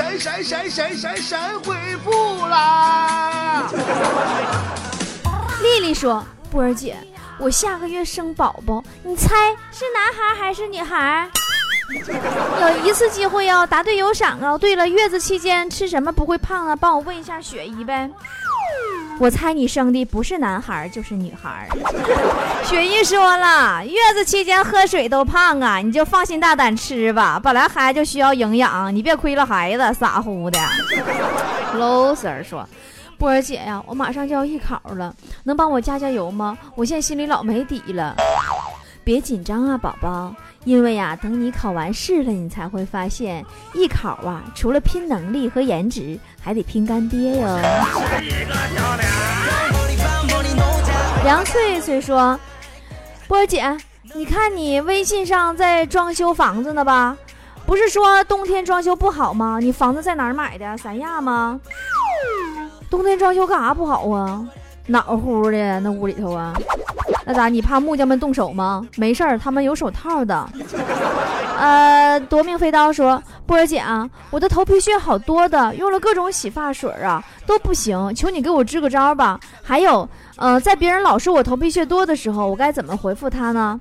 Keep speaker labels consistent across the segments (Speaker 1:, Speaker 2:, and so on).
Speaker 1: 闪闪闪闪闪闪回复啦！
Speaker 2: 丽丽说：“波儿姐，我下个月生宝宝，你猜是男孩还是女孩？有一次机会哦，答对有赏哦。对了，月子期间吃什么不会胖啊？帮我问一下雪姨呗。我猜你生的不是男孩就是女孩。雪姨说了，月子期间喝水都胖啊，你就放心大胆吃吧。本来孩子就需要营养，你别亏了孩子，傻乎乎的。low sir 说。”波儿姐呀，我马上就要艺考了，能帮我加加油吗？我现在心里老没底了。别紧张啊，宝宝，因为呀，等你考完试了，你才会发现艺考啊，除了拼能力和颜值，还得拼干爹哟。梁翠翠说：“波姐，你看你微信上在装修房子呢吧？不是说冬天装修不好吗？你房子在哪儿买的？三亚吗？”冬天装修干啥不好啊？暖乎的那屋里头啊，那咋？你怕木匠们动手吗？没事儿，他们有手套的。呃，夺命飞刀说：“波儿姐啊，我的头皮屑好多的，用了各种洗发水啊都不行，求你给我支个招吧。还有，呃，在别人老说我头皮屑多的时候，我该怎么回复他呢？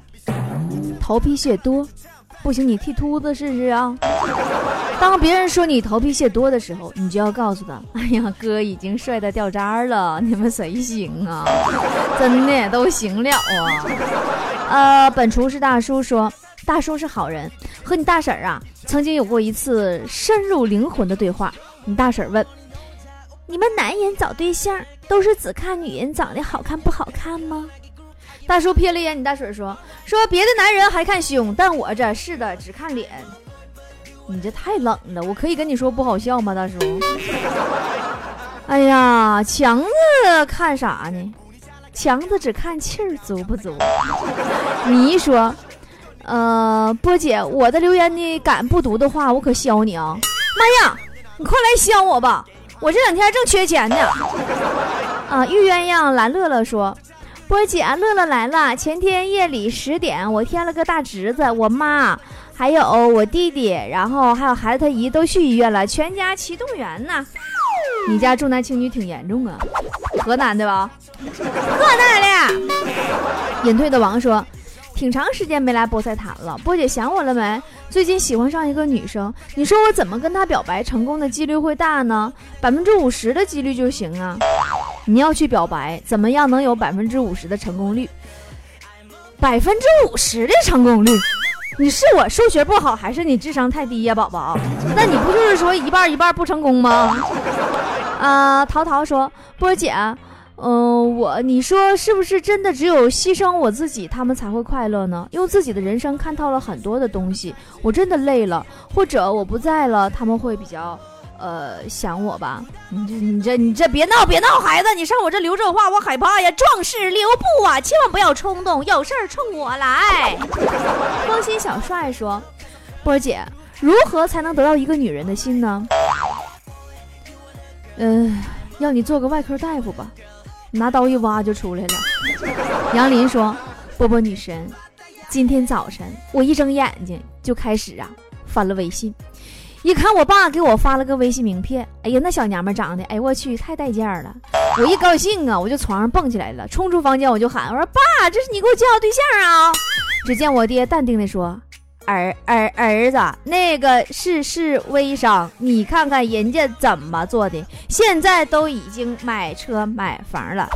Speaker 2: 头皮屑多。”不行，你剃秃子试试啊！当别人说你头皮屑多的时候，你就要告诉他：“ 哎呀，哥已经帅的掉渣了，你们谁行啊？真的都行了啊！”呃，本厨师大叔说：“大叔是好人，和你大婶儿啊，曾经有过一次深入灵魂的对话。你大婶问：你们男人找对象都是只看女人长得好看不好看吗？”大叔瞥了一眼你大婶，说：“说别的男人还看胸，但我这是的，只看脸。你这太冷了，我可以跟你说不好笑吗，大叔？哎呀，强子看啥呢？强子只看气儿足不足。你一说，呃，波姐，我的留言你敢不读的话，我可削你啊！妈呀，你快来削我吧，我这两天正缺钱呢。啊，玉鸳鸯蓝乐乐说。”波姐，乐乐来了。前天夜里十点，我添了个大侄子，我妈，还有我弟弟，然后还有孩子他姨都去医院了，全家齐动员呢。你家重男轻女挺严重啊？河南的吧？河南的。隐退的王说，挺长时间没来菠菜坛了。波姐想我了没？最近喜欢上一个女生，你说我怎么跟她表白成功的几率会大呢？百分之五十的几率就行啊。你要去表白，怎么样能有百分之五十的成功率？百分之五十的成功率？你是我数学不好，还是你智商太低呀，宝宝？那你不就是说一半一半不成功吗？啊，淘淘说，波姐，嗯，我你说是不是真的只有牺牲我自己，他们才会快乐呢？用自己的人生看透了很多的东西，我真的累了，或者我不在了，他们会比较。呃，想我吧？你这、你这、你这，别闹，别闹，孩子，你上我这留这话，我害怕呀！壮士留步啊，千万不要冲动，有事儿冲我来。光心小帅说：“波姐，如何才能得到一个女人的心呢？”嗯，要你做个外科大夫吧，拿刀一挖就出来了。杨林说：“波波女神，今天早晨我一睁眼睛就开始啊翻了微信。”一看我爸给我发了个微信名片，哎呀，那小娘们长得，哎我去，太带劲儿了！我一高兴啊，我就床上蹦起来了，冲出房间我就喊，我说爸，这是你给我介绍对象啊！只见我爹淡定地说。儿儿儿子，那个是是微商，你看看人家怎么做的，现在都已经买车买房了。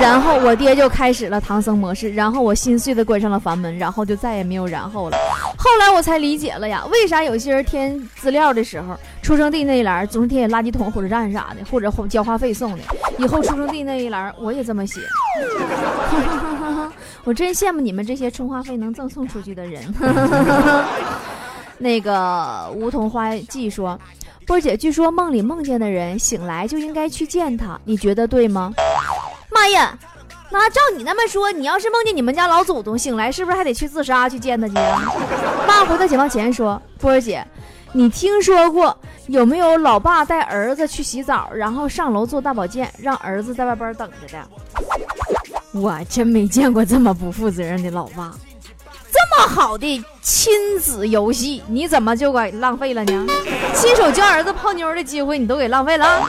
Speaker 2: 然后我爹就开始了唐僧模式，然后我心碎的关上了房门，然后就再也没有然后了。后来我才理解了呀，为啥有些人填资料的时候，出生地那一栏总是填垃圾桶、火车站啥的，或者交话费送的。以后出生地那一栏我也这么写。我真羡慕你们这些充话费能赠送出去的人。那个梧桐花季说：“波姐，据说梦里梦见的人醒来就应该去见他，你觉得对吗？”妈呀，那照你那么说，你要是梦见你们家老祖宗醒来，是不是还得去自杀去见他去？爸回到解放前说：“波儿姐，你听说过有没有老爸带儿子去洗澡，然后上楼做大保健，让儿子在外边等着的？”我真没见过这么不负责任的老爸，这么好的亲子游戏，你怎么就给浪费了呢？亲手教儿子泡妞的机会，你都给浪费了。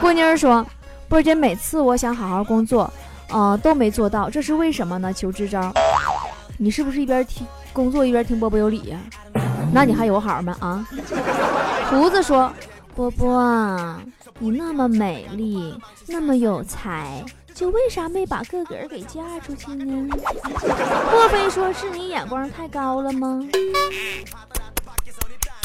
Speaker 2: 郭妮儿说：“波姐，每次我想好好工作，呃，都没做到，这是为什么呢？求支招。你是不是一边听工作一边听波波有理呀？那你还有好吗？啊？”胡子说：“波波，你那么美丽，那么有才。”就为啥没把个个给嫁出去呢？莫非说是你眼光太高了吗？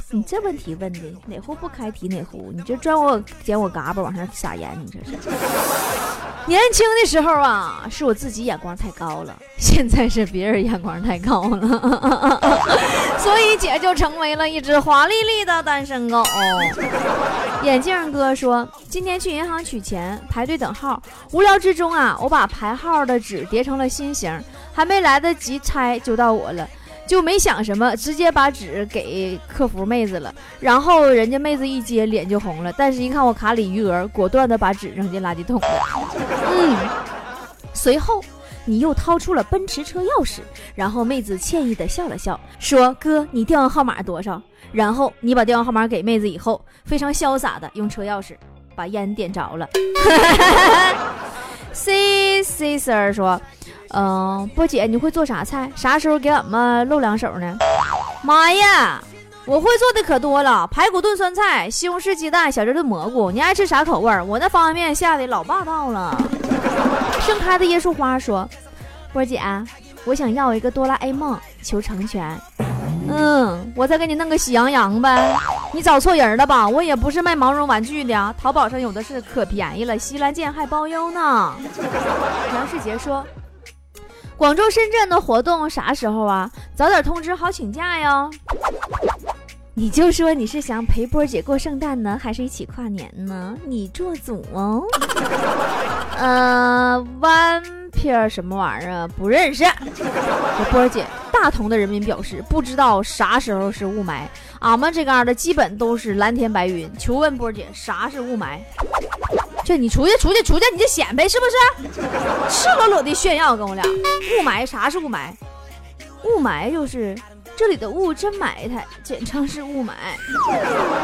Speaker 2: 你这问题问的哪壶不开提哪壶，你这钻我捡我嘎巴往上撒盐，你这是。年轻的时候啊，是我自己眼光太高了，现在是别人眼光太高了，所以姐就成为了一只华丽丽的单身狗。眼镜哥说，今天去银行取钱，排队等号，无聊之中啊，我把排号的纸叠成了心形，还没来得及拆就到我了。就没想什么，直接把纸给客服妹子了，然后人家妹子一接脸就红了，但是一看我卡里余额，果断的把纸扔进垃圾桶了。嗯，随后你又掏出了奔驰车钥匙，然后妹子歉意的笑了笑，说：“哥，你电话号码多少？”然后你把电话号码给妹子以后，非常潇洒的用车钥匙把烟点着了。C C Sir 说。嗯，波姐，你会做啥菜？啥时候给俺们露两手呢？妈呀，我会做的可多了，排骨炖酸菜、西红柿鸡蛋、小鸡炖蘑菇，你爱吃啥口味？我那方便面下的老霸道了。盛开的椰树花说：“波姐，我想要一个哆啦 A 梦，求成全。”嗯，我再给你弄个喜羊羊呗。你找错人了吧？我也不是卖毛绒玩具的，淘宝上有的是，可便宜了，西兰剑还包邮呢。杨世杰说。广州、深圳的活动啥时候啊？早点通知好请假哟。你就说你是想陪波姐过圣诞呢，还是一起跨年呢？你做主哦。呃，One Pair 什么玩意儿？不认识。波姐，大同的人民表示不知道啥时候是雾霾。俺们这嘎的基本都是蓝天白云。求问波姐，啥是雾霾？这你出去出去出去，你就显摆是不是？赤裸裸的炫耀，跟我俩。雾霾啥是雾霾？雾霾就是这里的雾真埋汰，简称是雾霾。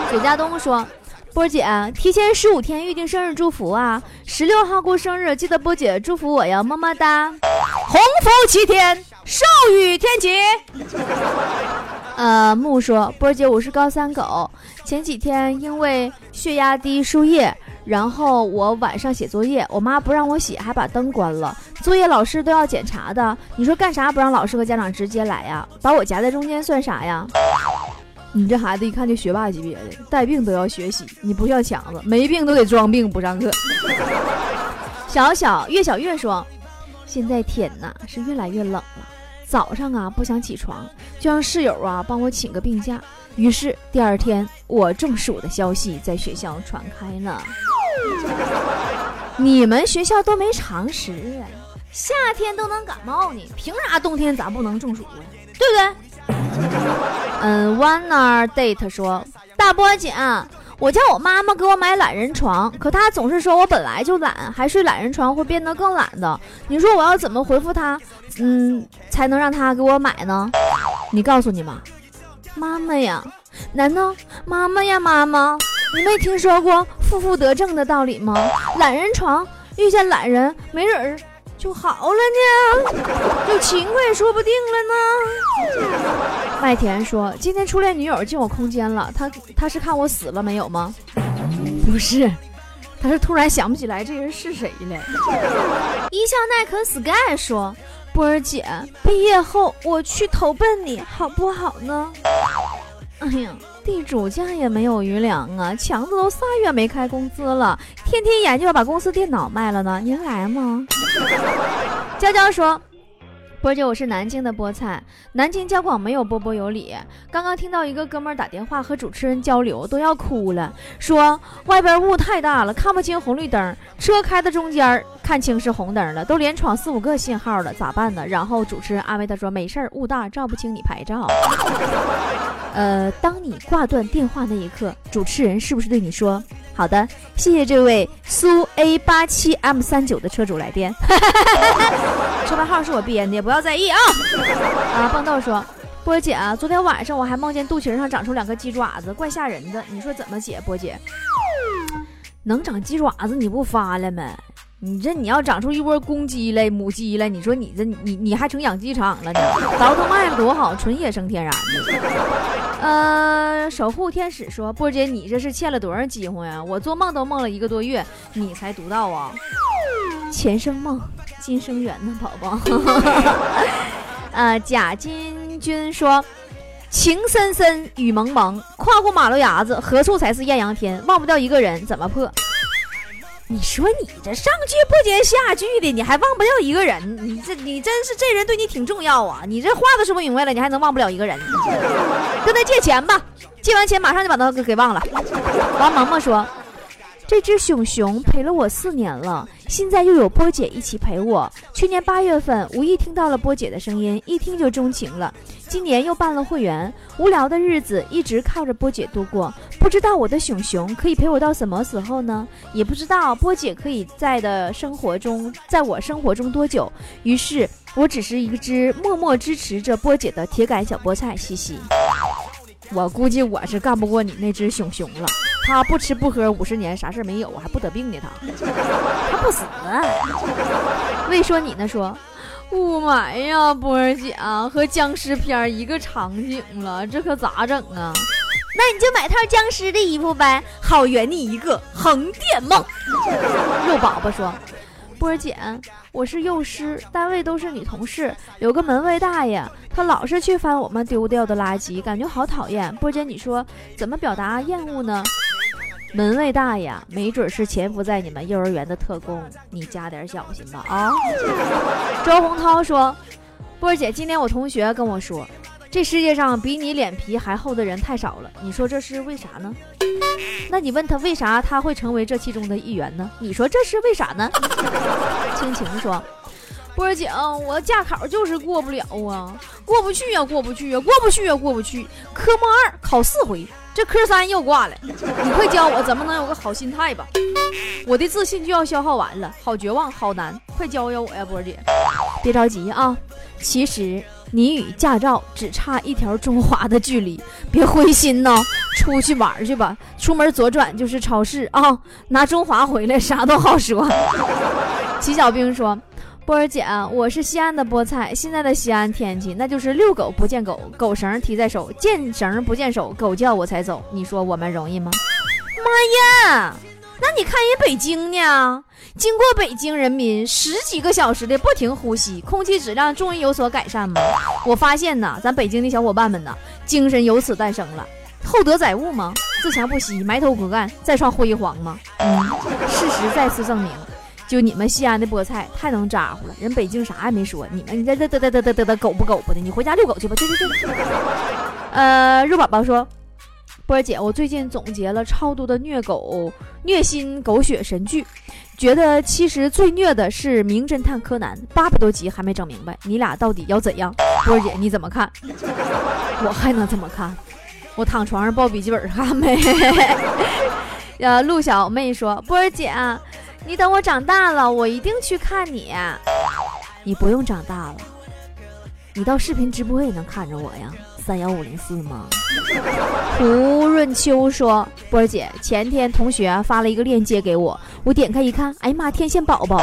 Speaker 2: 左家东说：“波姐，提前十五天预定生日祝福啊！十六号过生日，记得波姐祝福我呀，么么哒！鸿福齐天，寿与天齐。”呃，木说：“波姐，我是高三狗，前几天因为血压低输液。”然后我晚上写作业，我妈不让我写，还把灯关了。作业老师都要检查的，你说干啥不让老师和家长直接来呀？把我夹在中间算啥呀？你这孩子一看就学霸级别的，带病都要学习，你不像强子，没病都得装病不上课。小小越小月说，现在天呐是越来越冷了，早上啊不想起床，就让室友啊帮我请个病假。于是第二天我中暑的消息在学校传开了。你们学校都没常识啊！夏天都能感冒呢，凭啥冬天咱不能中暑啊？对不对？嗯，One r Date 说，大波姐，我叫我妈妈给我买懒人床，可她总是说我本来就懒，还睡懒人床会变得更懒的。你说我要怎么回复她？嗯，才能让她给我买呢？你告诉你妈，妈妈呀，难道妈妈呀，妈妈？你没听说过负负得正的道理吗？懒人床遇见懒人，没准儿就好了呢，有情况也说不定了呢。麦田说：“今天初恋女友进我空间了，她她是看我死了没有吗？不是，她是突然想不起来这人是谁了。”一笑奈可 sky 说：“波儿姐，毕业后我去投奔你好不好呢？”哎呀。地主家也没有余粮啊！强子都仨月没开工资了，天天研究要把公司电脑卖了呢。您来吗？娇娇说。波姐，我是南京的菠菜，南京交广没有波波有理。刚刚听到一个哥们儿打电话和主持人交流，都要哭了，说外边雾太大了，看不清红绿灯，车开到中间儿看清是红灯了，都连闯四五个信号了，咋办呢？然后主持人安慰他说：“没事儿，雾大照不清你拍照。”呃，当你挂断电话那一刻，主持人是不是对你说：“好的，谢谢这位苏 A 八七 M 三九的车主来电，车牌号是我编的，不要在意啊。啊，棒豆说，波姐啊，昨天晚上我还梦见肚脐上长出两个鸡爪子，怪吓人的，你说怎么解？波姐，能长鸡爪子你不发了吗？你这你要长出一窝公鸡来、母鸡来，你说你这你你还成养鸡场了呢？倒腾卖了多好，纯野生天然的。呃，守护天使说，波姐你这是欠了多少机会呀？我做梦都梦了一个多月，你才读到啊？前生梦，今生缘呢，宝宝。呃，贾金军说，情深深雨蒙蒙，跨过马路牙子，何处才是艳阳天？忘不掉一个人，怎么破？你说你这上句不接下句的，你还忘不掉一个人？你这你真是这人对你挺重要啊！你这话都说不明白了，你还能忘不了一个人？跟他借钱吧，借完钱马上就把他给给忘了。王萌萌说。这只熊熊陪了我四年了，现在又有波姐一起陪我。去年八月份无意听到了波姐的声音，一听就钟情了。今年又办了会员，无聊的日子一直靠着波姐度过。不知道我的熊熊可以陪我到什么时候呢？也不知道波姐可以在的生活中，在我生活中多久。于是我只是一只默默支持着波姐的铁杆小菠菜。嘻嘻，我估计我是干不过你那只熊熊了。他不吃不喝五十年，啥事没有，我还不得病呢？他他不死。未说你呢？说雾霾呀，波儿姐和僵尸片一个场景了，这可咋整啊？那你就买套僵尸的衣服呗，好圆你一个横店梦。肉宝宝说。波儿姐，我是幼师，单位都是女同事，有个门卫大爷，他老是去翻我们丢掉的垃圾，感觉好讨厌。波儿姐，你说怎么表达厌恶呢？门卫大爷，没准是潜伏在你们幼儿园的特工，你加点小心吧啊！周洪涛说，波儿姐，今天我同学跟我说。这世界上比你脸皮还厚的人太少了，你说这是为啥呢？那你问他为啥他会成为这其中的一员呢？你说这是为啥呢？青晴说：“波儿姐，我驾考就是过不了啊，过不去呀，过不去呀，过不去呀，过不去。科目二考四回，这科三又挂了。你快教我怎么能有个好心态吧？我的自信就要消耗完了，好绝望，好难，快教教我呀，波儿姐。别着急啊，其实。”你与驾照只差一条中华的距离，别灰心呐，出去玩去吧。出门左转就是超市啊，拿中华回来啥都好说。齐小兵说：“波儿姐，我是西安的菠菜。现在的西安天气，那就是遛狗不见狗，狗绳提在手，见绳不见手，狗叫我才走。你说我们容易吗？妈呀！那你看人北京呢？”经过北京人民十几个小时的不停呼吸，空气质量终于有所改善吗？我发现呐，咱北京的小伙伴们呐，精神由此诞生了。厚德载物吗？自强不息，埋头苦干，再创辉煌吗？嗯，事实再次证明，就你们西安的菠菜太能咋呼了。人北京啥也没说，你们你这嘚嘚嘚嘚嘚嘚嘚狗不狗不的，你回家遛狗去吧。对对对。呃，肉宝宝说。波儿姐，我最近总结了超多的虐狗、虐心狗血神剧，觉得其实最虐的是《名侦探柯南》，八百多集还没整明白，你俩到底要怎样？波儿姐你怎么看？我还能怎么看？我躺床上抱笔记本看呗。呃，陆小妹说：“波儿姐，你等我长大了，我一定去看你。你不用长大了，你到视频直播也能看着我呀。”三幺五零四吗？胡润秋说：“波儿姐，前天同学发了一个链接给我，我点开一看，哎呀妈，天线宝宝！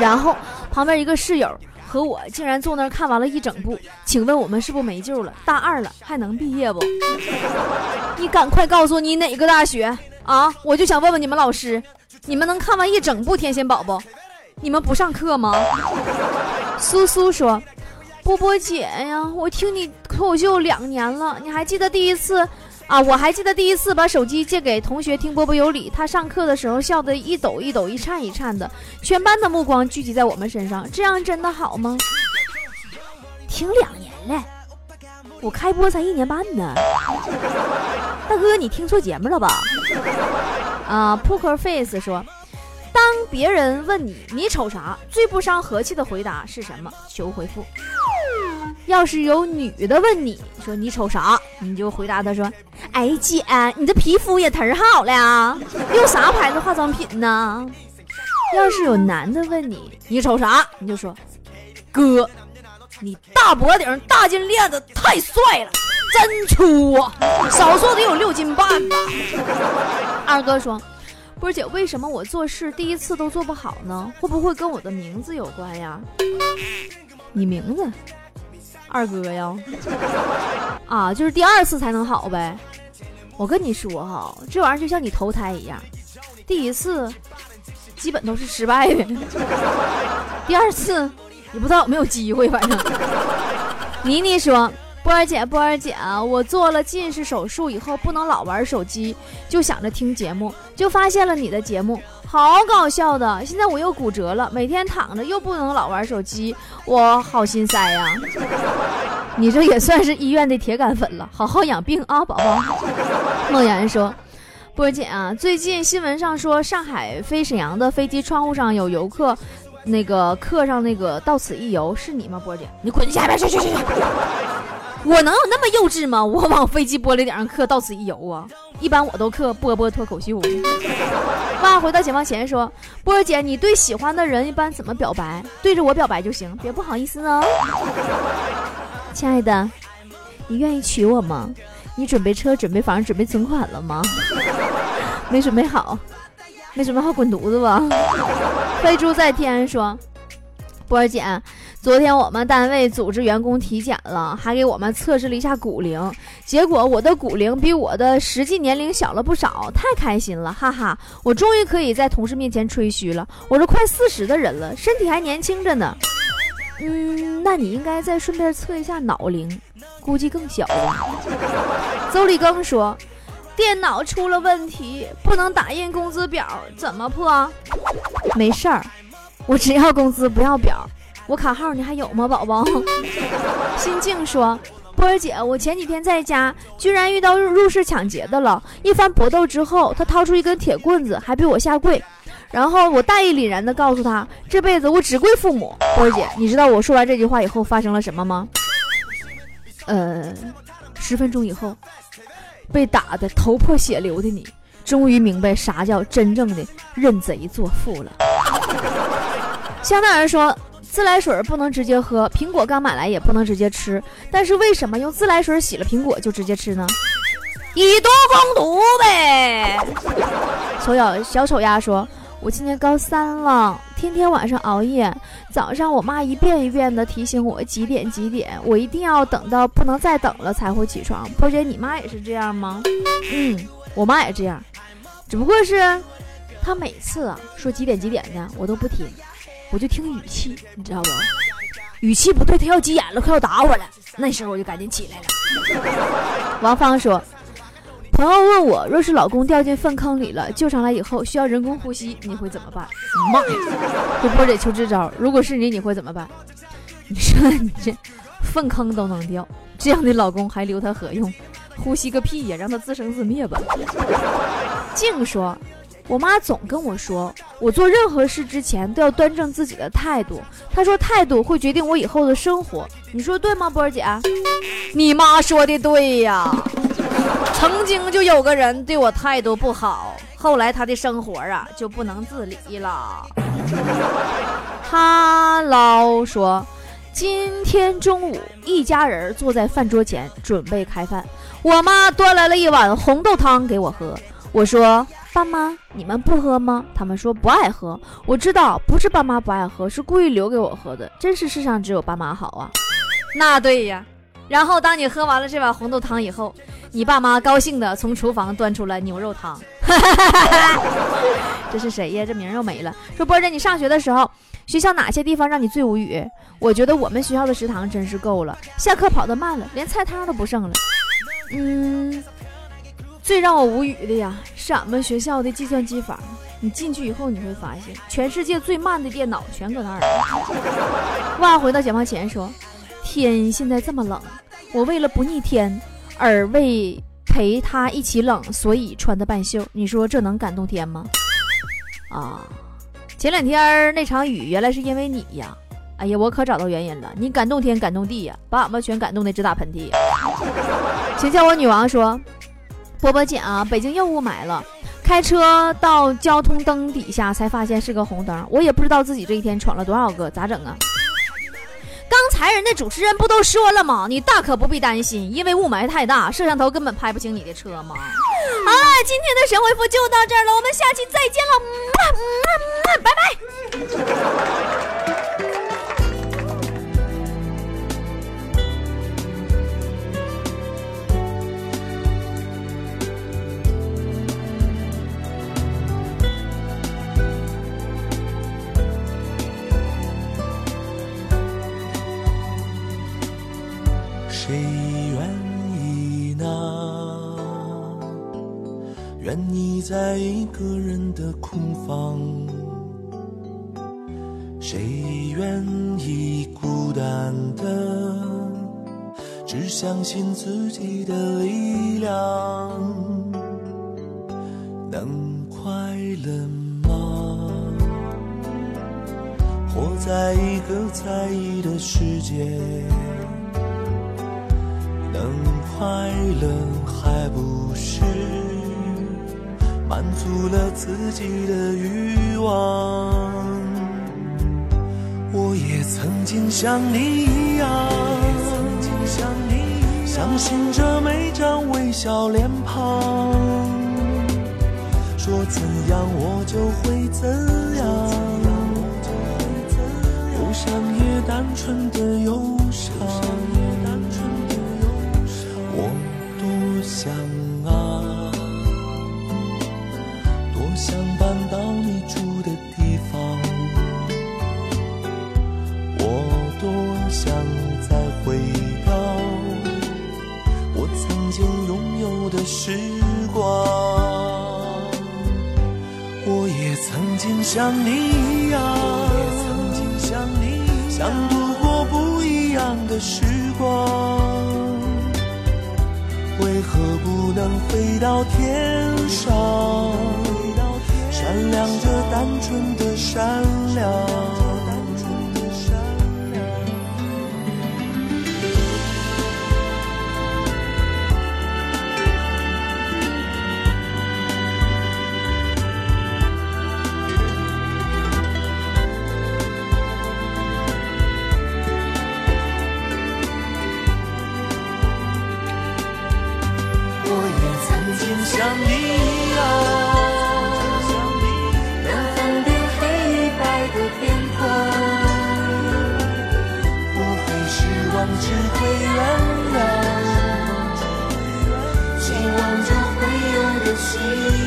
Speaker 2: 然后旁边一个室友和我竟然坐那看完了一整部，请问我们是不是没救了？大二了还能毕业不？你赶快告诉你哪个大学啊！我就想问问你们老师，你们能看完一整部天线宝宝？你们不上课吗？”苏苏说。波波姐呀，我听你脱口秀两年了，你还记得第一次啊？我还记得第一次把手机借给同学听波波有理，他上课的时候笑得一抖一抖、一颤一颤的，全班的目光聚集在我们身上，这样真的好吗？听两年了，我开播才一年半呢，大哥你听错节目了吧？啊，Poker Face 说。当别人问你你瞅啥，最不伤和气的回答是什么？求回复。要是有女的问你说你瞅啥，你就回答她说：“哎姐，你这皮肤也忒好了，用啥牌子化妆品呢？要是有男的问你，你瞅啥？你就说，哥，你大脖顶大金链子太帅了，真粗啊，少说得有六斤半吧。二哥说，波姐，为什么我做事第一次都做不好呢？会不会跟我的名字有关呀？你名字？二哥呀？啊，就是第二次才能好呗。我跟你说哈，这玩意儿就像你投胎一样，第一次。基本都是失败的，第二次也不知道有没有机会。反正妮妮说：“波儿姐，波儿姐，我做了近视手术以后，不能老玩手机，就想着听节目，就发现了你的节目，好搞笑的。现在我又骨折了，每天躺着又不能老玩手机，我好心塞呀。你这也算是医院的铁杆粉了，好好养病啊，宝宝。”梦妍说。波姐啊，最近新闻上说上海飞沈阳的飞机窗户上有游客，那个刻上那个“到此一游”，是你吗？波姐，你滚下边去去去去！我能有那么幼稚吗？我往飞机玻璃顶上刻“到此一游”啊？一般我都刻“波波脱口秀”。爸回到解放前说，波儿姐，你对喜欢的人一般怎么表白？对着我表白就行，别不好意思哦。亲爱的，你愿意娶我吗？你准备车、准备房、准备存款了吗？没准备好，没准备好滚犊子吧！飞猪在天说：“波儿姐，昨天我们单位组织员工体检了，还给我们测试了一下骨龄，结果我的骨龄比我的实际年龄小了不少，太开心了，哈哈！我终于可以在同事面前吹嘘了，我是快四十的人了，身体还年轻着呢。嗯，那你应该再顺便测一下脑龄。”估计更小吧。邹立庚说：“电脑出了问题，不能打印工资表，怎么破？”没事儿，我只要工资不要表。我卡号你还有吗，宝宝？心静说：“波儿姐，我前几天在家，居然遇到入室抢劫的了。一番搏斗之后，他掏出一根铁棍子，还被我下跪。然后我大义凛然地告诉他，这辈子我只跪父母。波儿姐，你知道我说完这句话以后发生了什么吗？”呃，十分钟以后，被打的头破血流的你，终于明白啥叫真正的认贼作父了。香奈儿说，自来水不能直接喝，苹果刚买来也不能直接吃，但是为什么用自来水洗了苹果就直接吃呢？以毒攻毒呗。丑小小丑鸭说。我今年高三了，天天晚上熬夜，早上我妈一遍一遍的提醒我几点几点，我一定要等到不能再等了才会起床。波姐，你妈也是这样吗？嗯，我妈也这样，只不过是她每次说几点几点的，我都不听，我就听语气，你知道不？语气不对，他要急眼了，快要打我了，那时候我就赶紧起来了。王芳说。朋友问我，若是老公掉进粪坑里了，救上来以后需要人工呼吸，你会怎么办？妈呀！这波姐求支招，如果是你，你会怎么办？你说你这粪坑都能掉，这样的老公还留他何用？呼吸个屁呀，让他自生自灭吧。静说，我妈总跟我说，我做任何事之前都要端正自己的态度。他说态度会决定我以后的生活。你说对吗，波儿姐？你妈说的对呀。曾经就有个人对我态度不好，后来他的生活啊就不能自理了。哈喽说，今天中午一家人坐在饭桌前准备开饭，我妈端来了一碗红豆汤给我喝。我说：“爸妈，你们不喝吗？”他们说不爱喝。我知道不是爸妈不爱喝，是故意留给我喝的。真是世上只有爸妈好啊。那对呀。然后当你喝完了这碗红豆汤以后，你爸妈高兴的从厨房端出了牛肉汤。这是谁呀？这名又没了。说波姐，你上学的时候，学校哪些地方让你最无语？我觉得我们学校的食堂真是够了，下课跑得慢了，连菜汤都不剩了。嗯，最让我无语的呀，是俺们学校的计算机房。你进去以后，你会发现全世界最慢的电脑全搁那儿。万，回到解放前说。天现在这么冷，我为了不逆天而为陪他一起冷，所以穿的半袖。你说这能感动天吗？啊，前两天那场雨原来是因为你呀！哎呀，我可找到原因了，你感动天感动地呀，把俺们全感动的直打喷嚏。请叫我女王说，波波姐啊，北京又雾霾了，开车到交通灯底下才发现是个红灯，我也不知道自己这一天闯了多少个，咋整啊？刚才人家主持人不都说了吗？你大可不必担心，因为雾霾太大，摄像头根本拍不清你的车吗？好了，今天的神回复就到这儿了，我们下期再见了，拜拜。
Speaker 3: 你在一个人的空房？谁愿意孤单的，只相信自己的力量？能快乐吗？活在一个在意的世界。能快乐还不是满足了自己的欲望？我也曾经像你一样，相信着每张微笑脸庞，说怎样我就会怎样，不想也单纯的忧伤。曾经像你一样，想度过不一样的时光。为何不能飞到天上，闪亮着单纯的善良？想。